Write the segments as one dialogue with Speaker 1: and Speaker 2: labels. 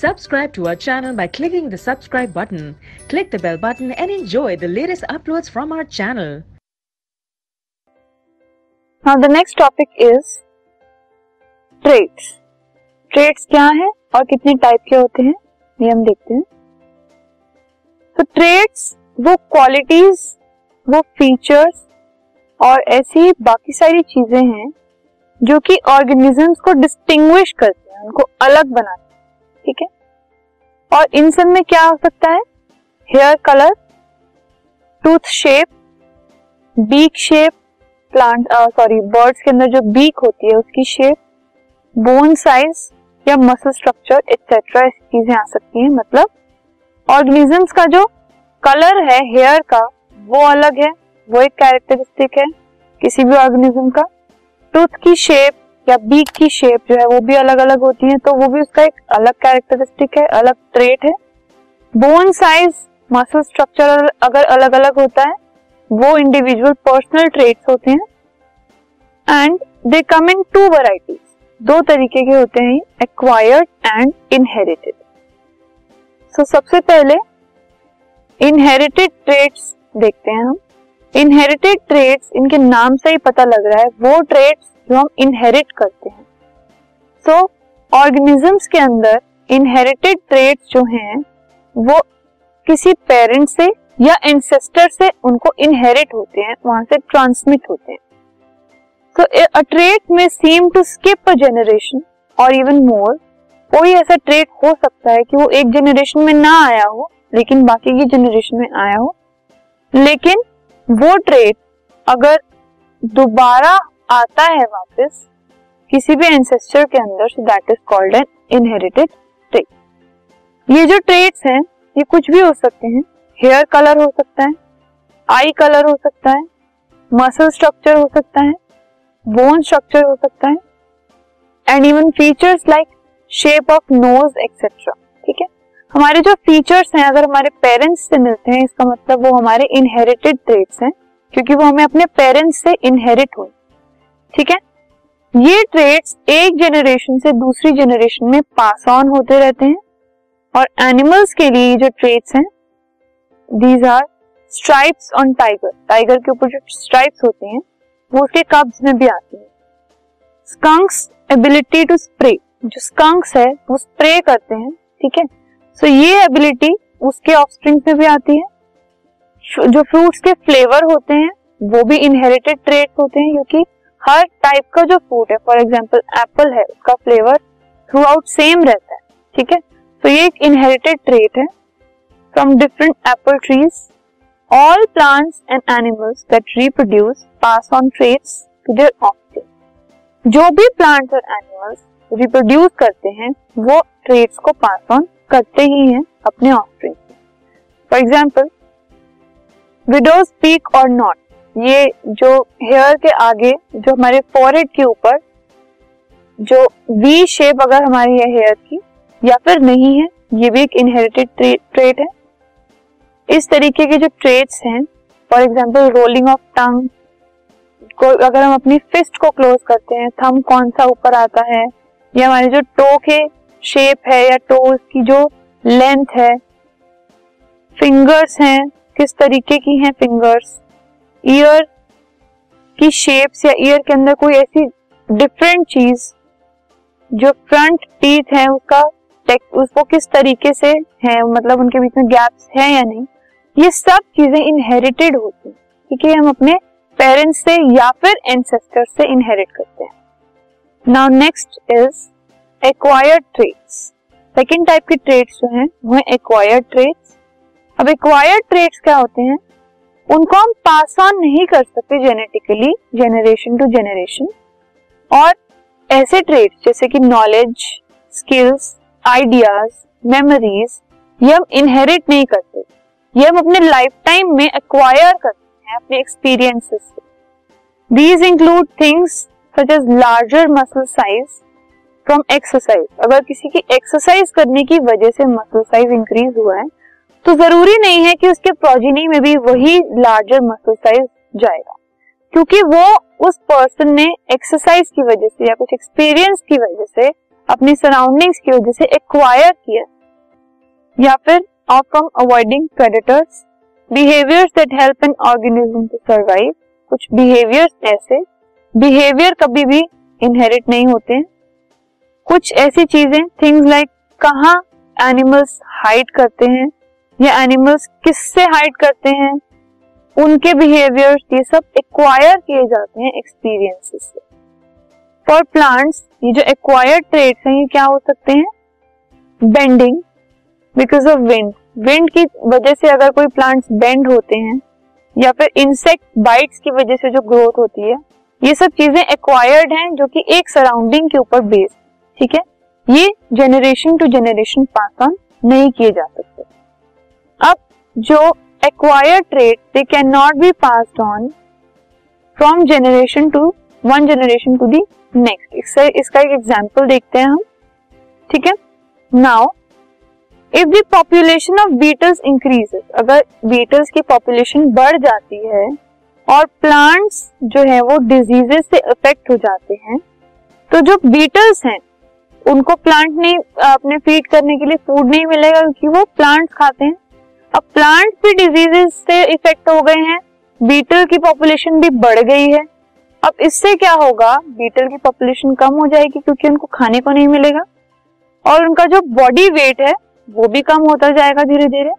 Speaker 1: Subscribe to our channel by clicking the subscribe button. Click the bell button and enjoy the latest uploads from our channel.
Speaker 2: Now the next topic is traits. Traits क्या है और कितने type के होते हैं ये हम देखते हैं तो ट्रेड्स वो क्वालिटीज वो फीचर्स और ऐसी बाकी सारी चीज़ें हैं जो कि ऑर्गेनिजम्स को डिस्टिंग्विश करते हैं उनको अलग बनाते हैं ठीक है? और इन सब में क्या हो सकता है? Hair colour tooth shape beak shape plant sorry birds के अंदर जो बीक होती है, उसकी शेप बोन साइज़ या मसल स्ट्रक्चर एक्सेट्रा ऐसी चीज़ें आ सकती हैं मतलब ऑर्गेनिजम्स का जो कलर है हेयर का, वो अलग है, वो एक कैरेक्टरिस्टिक है किसी भी ऑर्गेनिज्म का। टूथ की शेप या बीक की शेप जो है वो भी अलग अलग होती है तो वो भी उसका एक अलग कैरेक्टरिस्टिक है, अलग ट्रेट है। बोन साइज़ मसल स्ट्रक्चर अगर अलग अलग होता है, वो इंडिविजुअल पर्सनल ट्रेट्स होते हैं। And they come in two varieties दो तरीके के होते हैं एक्वायर्ड एंड इनहेरिटेड सो सबसे पहले इनहेरिटेड ट्रेट्स देखते हैं हम। इनहेरिटेड ट्रेट्स इनके नाम से ही पता लग रहा है, वो ट्रेट्स जो हम इनहेरिट करते हैं। सो so, ऑर्गेनिजम्स के अंदर इनहेरिटेड ट्रेट्स जो हैं वो किसी पेरेंट से या एंसेस्टर से उनको इनहेरिट होते हैं वहाँ से ट्रांसमिट होते हैं। तो a trait may seem to skip a generation और इवन मोर कोई ऐसा ट्रेट हो सकता है कि वो एक जनरेशन में ना आया हो लेकिन बाकी की जनरेशन में आया हो। लेकिन वो ट्रेट अगर दोबारा आता है वापस किसी भी एंसेस्टर के अंदर so that is called an inherited trait ये जो ट्रेट्स हैं, ये कुछ भी हो सकते हैं. हेयर कलर हो सकता है आई कलर हो सकता है मसल स्ट्रक्चर हो सकता है बोन स्ट्रक्चर हो सकता है and even features like shape of nose etcetera ठीक है? हमारे जो फीचर्स हैं, अगर हमारे पेरेंट्स से मिलते हैं, इसका मतलब वो हमारे इनहेरिटेड ट्रेट्स हैं, क्योंकि वो हमें अपने पेरेंट्स से इनहेरिट हुए। ठीक है? ये ट्रेड्स एक जनरेशन से दूसरी जनरेशन में पास ऑन होते रहते हैं और एनिमल्स के लिए जो ट्रेड्स हैं these are stripes on tiger tiger के ऊपर जो स्ट्राइप्स होते हैं, वो उसके कब्ज में भी आती है। स्कंक्स एबिलिटी टू स्प्रे जो स्कंक्स है, वो स्प्रे करते हैं, ठीक है? सो so, ये एबिलिटी उसके ऑफस्प्रिंग में भी आती है। जो फ्रूट्स के फ्लेवर होते हैं, वो भी इनहेरिटेड ट्रेड्स होते हैं, क्योंकि हर टाइप का जो फ्रूट है फॉर एग्ज़ाम्पल एप्पल है, उसका फ्लेवर थ्रू आउट सेम रहता है, ठीक है? तो ये एक इनहेरिटेड ट्रेट है from different apple trees all plants and animals that reproduce pass on traits to their offspring जो भी प्लांट्स और एनिमल्स रिप्रोड्यूस करते हैं, वो ट्रेट्स को पास ऑन करते ही हैं अपने offspring for example widow's peak or not ये जो हेयर के आगे, जो हमारे फोरहेड के ऊपर, जो वी शेप अगर हमारी है हेयर की, या फिर नहीं है, ये भी एक इनहेरिटेड ट्रेट है। इस तरीके के जो ट्रेट्स हैं for example rolling of tongue को अगर हम अपनी फिस्ट को क्लोज करते हैं थम कौन सा ऊपर आता है, या हमारे जो टो के शेप है, या टोज की जो लेंथ है फिंगर्स हैं, किस तरीके की हैं फिंगर्स ईयर की शेप्स या ईयर के अंदर कोई ऐसी डिफरेंट चीज़ जो फ्रंट टीथ है, उसका उसको किस तरीके से है मतलब उनके बीच में गैप्स है या नहीं, ये सब चीज़ें इनहेरिटेड होती है, ठीक है? हम अपने पेरेंट्स से या फिर एंसेस्टर से इनहेरिट करते हैं। Now next is acquired traits second type के ट्रेट्स जो हैं, वो है एक्वायर्ड ट्रेट्स अब एक्वायर्ड ट्रेट्स क्या होते हैं? उनको हम पास ऑन नहीं कर सकते जेनेटिकली जेनरेशन टू जेनरेशन और ऐसे ट्रेड जैसे कि नॉलेज स्किल्स आइडियाज़ मेमोरीज ये हम इनहेरिट नहीं करते. ये हम अपने लाइफ टाइम में एक्वायर करते हैं, अपने एक्सपीरियंसेस से. These include things such as larger muscle size from exercise अगर किसी की एक्सरसाइज करने की वजह से मसल साइज़ इंक्रीज हुआ है तो ज़रूरी नहीं है कि उसके प्रोजिनी में भी वही लार्जर मसल साइज़ जाएगा, क्योंकि वो उस पर्सन ने एक्सरसाइज की वजह से या कुछ एक्सपीरियंस की वजह से अपनी सराउंडिंग्स की वजह से एक्वायर किया या फिर और from avoiding predators behaviours that help an organism to survive कुछ बिहेवियर्स ऐसे बिहेवियर कभी भी इनहेरिट नहीं होते हैं। कुछ ऐसी चीज़ें थिंग्स लाइक कहाँ एनिमल्स हाइड करते हैं या एनिमल्स किससे हाइड करते हैं? उनके बिहेवियर्स ये सब एक्वायर किए जाते हैं एक्सपीरियंसेस से। फॉर प्लांट्स ये जो एक्वायर्ड ट्रेड्स हैं, ये क्या हो सकते हैं? Bending because of wind wind की वजह से अगर कोई प्लांट्स बेंड होते हैं, या फिर इंसेक्ट बाइट्स की वजह से जो ग्रोथ होती है, ये सब चीज़ें एक्वायर्ड हैं जो कि एक सराउंडिंग के ऊपर बेस्ड ठीक है? ये generation to generation pass on नहीं किए जा सकते। अब जो acquired trait they can not be passed on from generation to one generation to the next इससे इसका एक एग्ज़ाम्पल देखते हैं हम, ठीक है? Now if the population of beetles increases अगर बीटल्स की पॉपुलेशन बढ़ जाती है और प्लांट्स जो है वो डिजीजेस से अफेक्ट हो जाते हैं तो जो बीटल्स हैं, उनको प्लांट नहीं, अपने फ़ीड करने के लिए फ़ूड नहीं मिलेगा क्योंकि वो प्लांट्स खाते हैं। अब प्लांट्स भी डिजीजेस से इफ़ेक्ट हो गए हैं बीटल की पॉपुलेशन भी बढ़ गई है। अब इससे क्या होगा? बीटल की पॉपुलेशन कम हो जाएगी क्योंकि उनको खाने को नहीं मिलेगा। और उनका जो बॉडी वेट है, वो भी कम होता जाएगा धीरे धीरे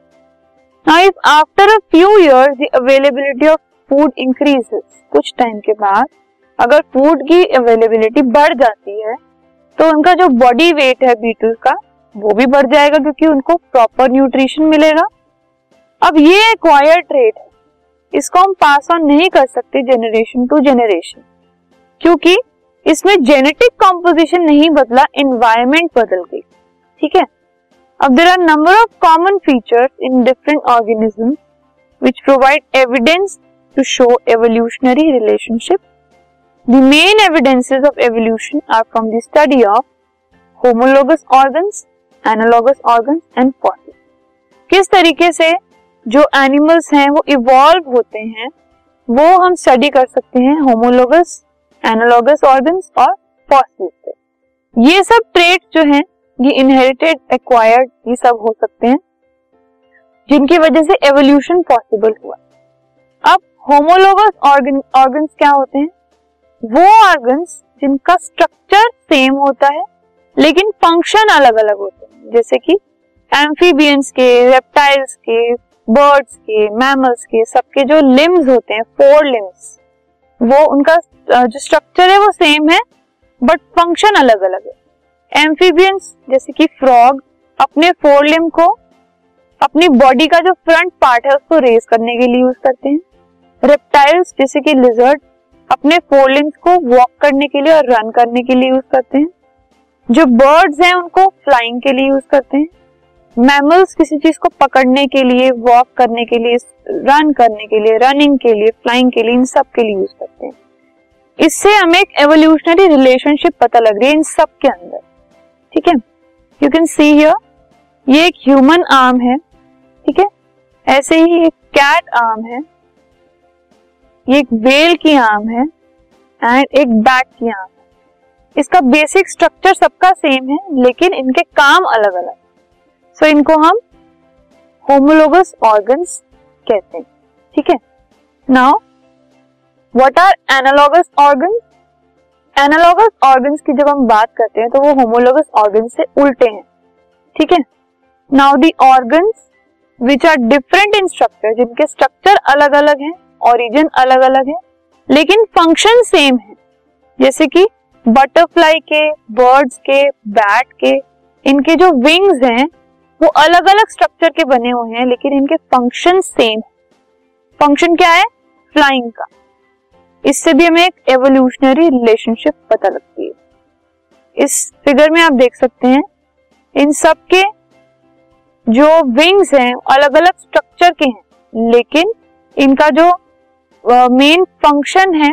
Speaker 2: if after a few the availability of food increases कुछ टाइम के बाद अगर फ़ूड की अवेलेबिलिटी बढ़ जाती है तो उनका जो बॉडी वेट है बीटल का, वो भी बढ़ जाएगा क्योंकि उनको प्रॉपर न्यूट्रिशन मिलेगा। अब ये एक्वायर्ड ट्रेट है। इसको हम पास ऑन नहीं कर सकते जेनरेशन टू जेनरेशन क्योंकि इसमें जेनेटिक कॉम्पोजिशन नहीं बदला एनवायरमेंट बदल गई। ठीक है? अब there are number of common features in different organism which provide evidence to show evolutionary relationship the main evidences of evolution are from the study of homologous organs analogous organs and fossil किस तरीके से जो animals हैं, वो evolve होते हैं, वो हम स्टडी कर सकते हैं होमोलोगस एनालॉगस ऑर्गन्स और फॉसिल से। ये सब ट्रेट जो हैं, ये इनहेरिटेड एक्वायर्ड ये सब हो सकते हैं, जिनकी वजह से एवोल्यूशन पॉसिबल हुआ। अब होमोलोगस ऑर्गन ऑर्गन्स क्या होते हैं? वो ऑर्गन्स जिनका स्ट्रक्चर सेम होता है, लेकिन फ़ंक्शन अलग अलग होते हैं, जैसे कि एम्फीबियंस के रेप्टाइल्स के बर्ड्स के मैमल्स के, सबके जो लिम्स होते हैं फोर लिम्स वो उनका जो स्ट्रक्चर है वो सेम है बट फ़ंक्शन अलग अलग है। एम्फीबियंस जैसे कि फ्रॉग अपने फोर लिम को, अपनी बॉडी का जो फ्रंट पार्ट है, उसको रेस करने के लिए यूज़ करते हैं। रेप्टाइल्स जैसे कि लिजर्ड अपने फोर लिम्स को वॉक करने के लिए और रन करने के लिए यूज़ करते हैं। जो बर्ड्स हैं, उनको फ्लाइंग के लिए यूज़ करते हैं। मैमल्स किसी चीज़ को पकड़ने के लिए वॉक करने के लिए रन करने के लिए रनिंग के लिए फ्लाइंग के लिए, इन सब के लिए यूज़ करते हैं। इससे हमें एक एवोल्यूशनरी रिलेशनशिप पता लग रही है इन सब के अंदर। ठीक है? यू कैन सी हियर ये एक ह्यूमन आर्म है। ठीक है? ऐसे ही एक कैट आर्म है। ये एक वेल की आर्म है एंड एक बैट की आर्म है। इसका बेसिक स्ट्रक्चर सबका सेम है, लेकिन इनके काम अलग अलग सो इनको हम होमोलोगस ऑर्गन्स कहते हैं, ठीक है? Now what are analogous organ analogous organs की जब हम बात करते हैं तो वो होमोलोगस ऑर्गन से उल्टे हैं, ठीक है? Now the organs which are different in structure जिनके स्ट्रक्चर अलग अलग हैं ओरिजिन अलग अलग है, लेकिन फ़ंक्शन सेम है, जैसे कि बटरफ्लाई के बर्ड्स के बैट के, इनके जो विंग्स हैं वो अलग अलग स्ट्रक्चर के बने हुए हैं, लेकिन इनके फ़ंक्शन सेम फ़ंक्शन क्या है? फ्लाइंग का। इससे भी हमें एक एवोल्यूशनरी रिलेशनशिप पता लगती है। इस फिगर में आप देख सकते हैं, इन सब के जो विंग्स हैं अलग अलग स्ट्रक्चर के हैं, लेकिन इनका जो मेन फ़ंक्शन है,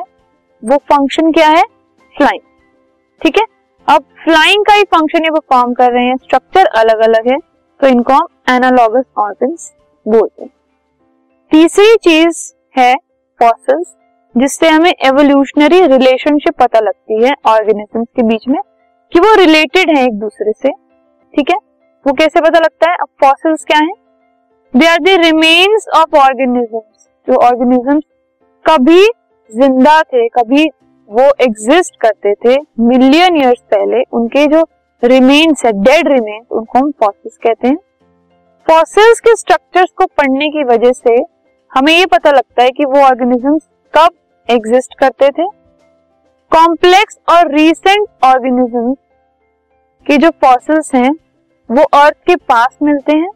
Speaker 2: वो फ़ंक्शन क्या है? फ्लाइंग ठीक है? अब फ्लाइंग का ही फ़ंक्शन ये परफॉर्म कर रहे हैं। स्ट्रक्चर अलग अलग है। तो इनको हम एनालॉगस ऑर्गन्स बोलते हैं। तीसरी चीज़ है फॉसिल्स जिससे हमें एवोल्यूशनरी रिलेशनशिप पता लगती है ऑर्गेनिजम्स के बीच में कि वो रिलेटेड है एक दूसरे से। ठीक है? वो कैसे पता लगता है? अब फॉसिल्स क्या है? They are the remains of organisms जो ऑर्गेनिजम्स कभी ज़िंदा थे, कभी वो एग्जिस्ट करते थे मिलियन ईयर्स पहले, उनके जो रिमेन्स है डेड रिमेन्स उनको हम फॉसिल्स कहते हैं। फॉसिल्स के स्ट्रक्चर्स को पढ़ने की वजह से हमें ये पता लगता है कि वो ऑर्गेनिजम्स कब एग्जिस्ट करते थे। कॉम्प्लेक्स और रीसेंट ऑर्गेनिजम्स के जो फॉसिल्स हैं, वो अर्थ के पास मिलते हैं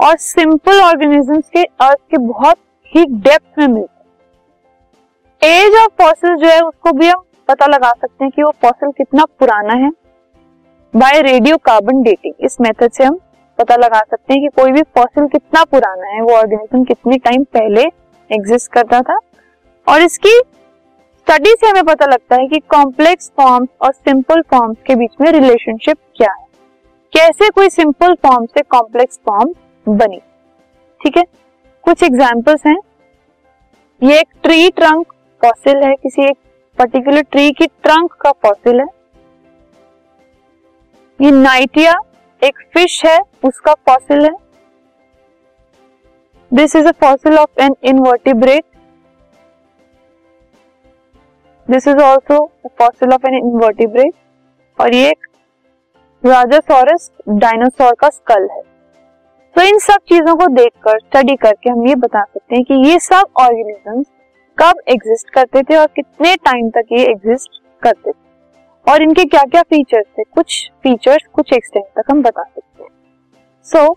Speaker 2: और सिंपल ऑर्गेनिजम्स के अर्थ के बहुत ही डेप्थ में मिलते हैं। एज ऑफ़ फॉसिल जो है, उसको भी हम पता लगा सकते हैं कि वो फॉसिल कितना पुराना है। बाय रेडियो कार्बन डेटिंग इस मेथड से हम पता लगा सकते हैं कि कोई भी फॉसिल कितना पुराना है, वो ऑर्गेनिज्म कितने टाइम पहले एग्जिस्ट करता था। और इसकी स्टडी से हमें पता लगता है कि कॉम्प्लेक्स फॉर्म्स और सिंपल फॉर्म्स के बीच में रिलेशनशिप क्या है। कैसे कोई सिंपल फॉर्म से कॉम्प्लेक्स फॉर्म बनी? ठीक है? कुछ एग्जाम्पल्स हैं। ये एक ट्री ट्रंक फॉसिल है, किसी एक पर्टिकुलर ट्री की ट्रंक का फॉसिल है। ये नाइटिया एक फ़िश है, उसका फॉसिल है। This is a fossil of an invertebrate this is also fossil of an invertebrate और ये राजासोरस डायनासोर का स्कल है। तो इन सब चीज़ों को देखकर स्टडी करके हम ये बता सकते हैं कि ये सब ऑर्गेनिजम्स कब एग्जिस्ट करते थे और कितने टाइम तक ये एग्जिस्ट करते थे। और इनके क्या क्या फीचर्स थे? कुछ फीचर्स कुछ एक्सटेंट तक हम बता सकते हैं। So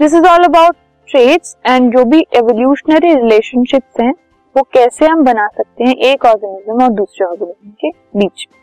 Speaker 2: this is all about traits and जो भी एवोल्यूशनरी रिलेशनशिप्स हैं, वो कैसे हम बना सकते हैं एक ऑर्गेनिज्म और दूसरे ऑर्गेनिज्म के बीच में।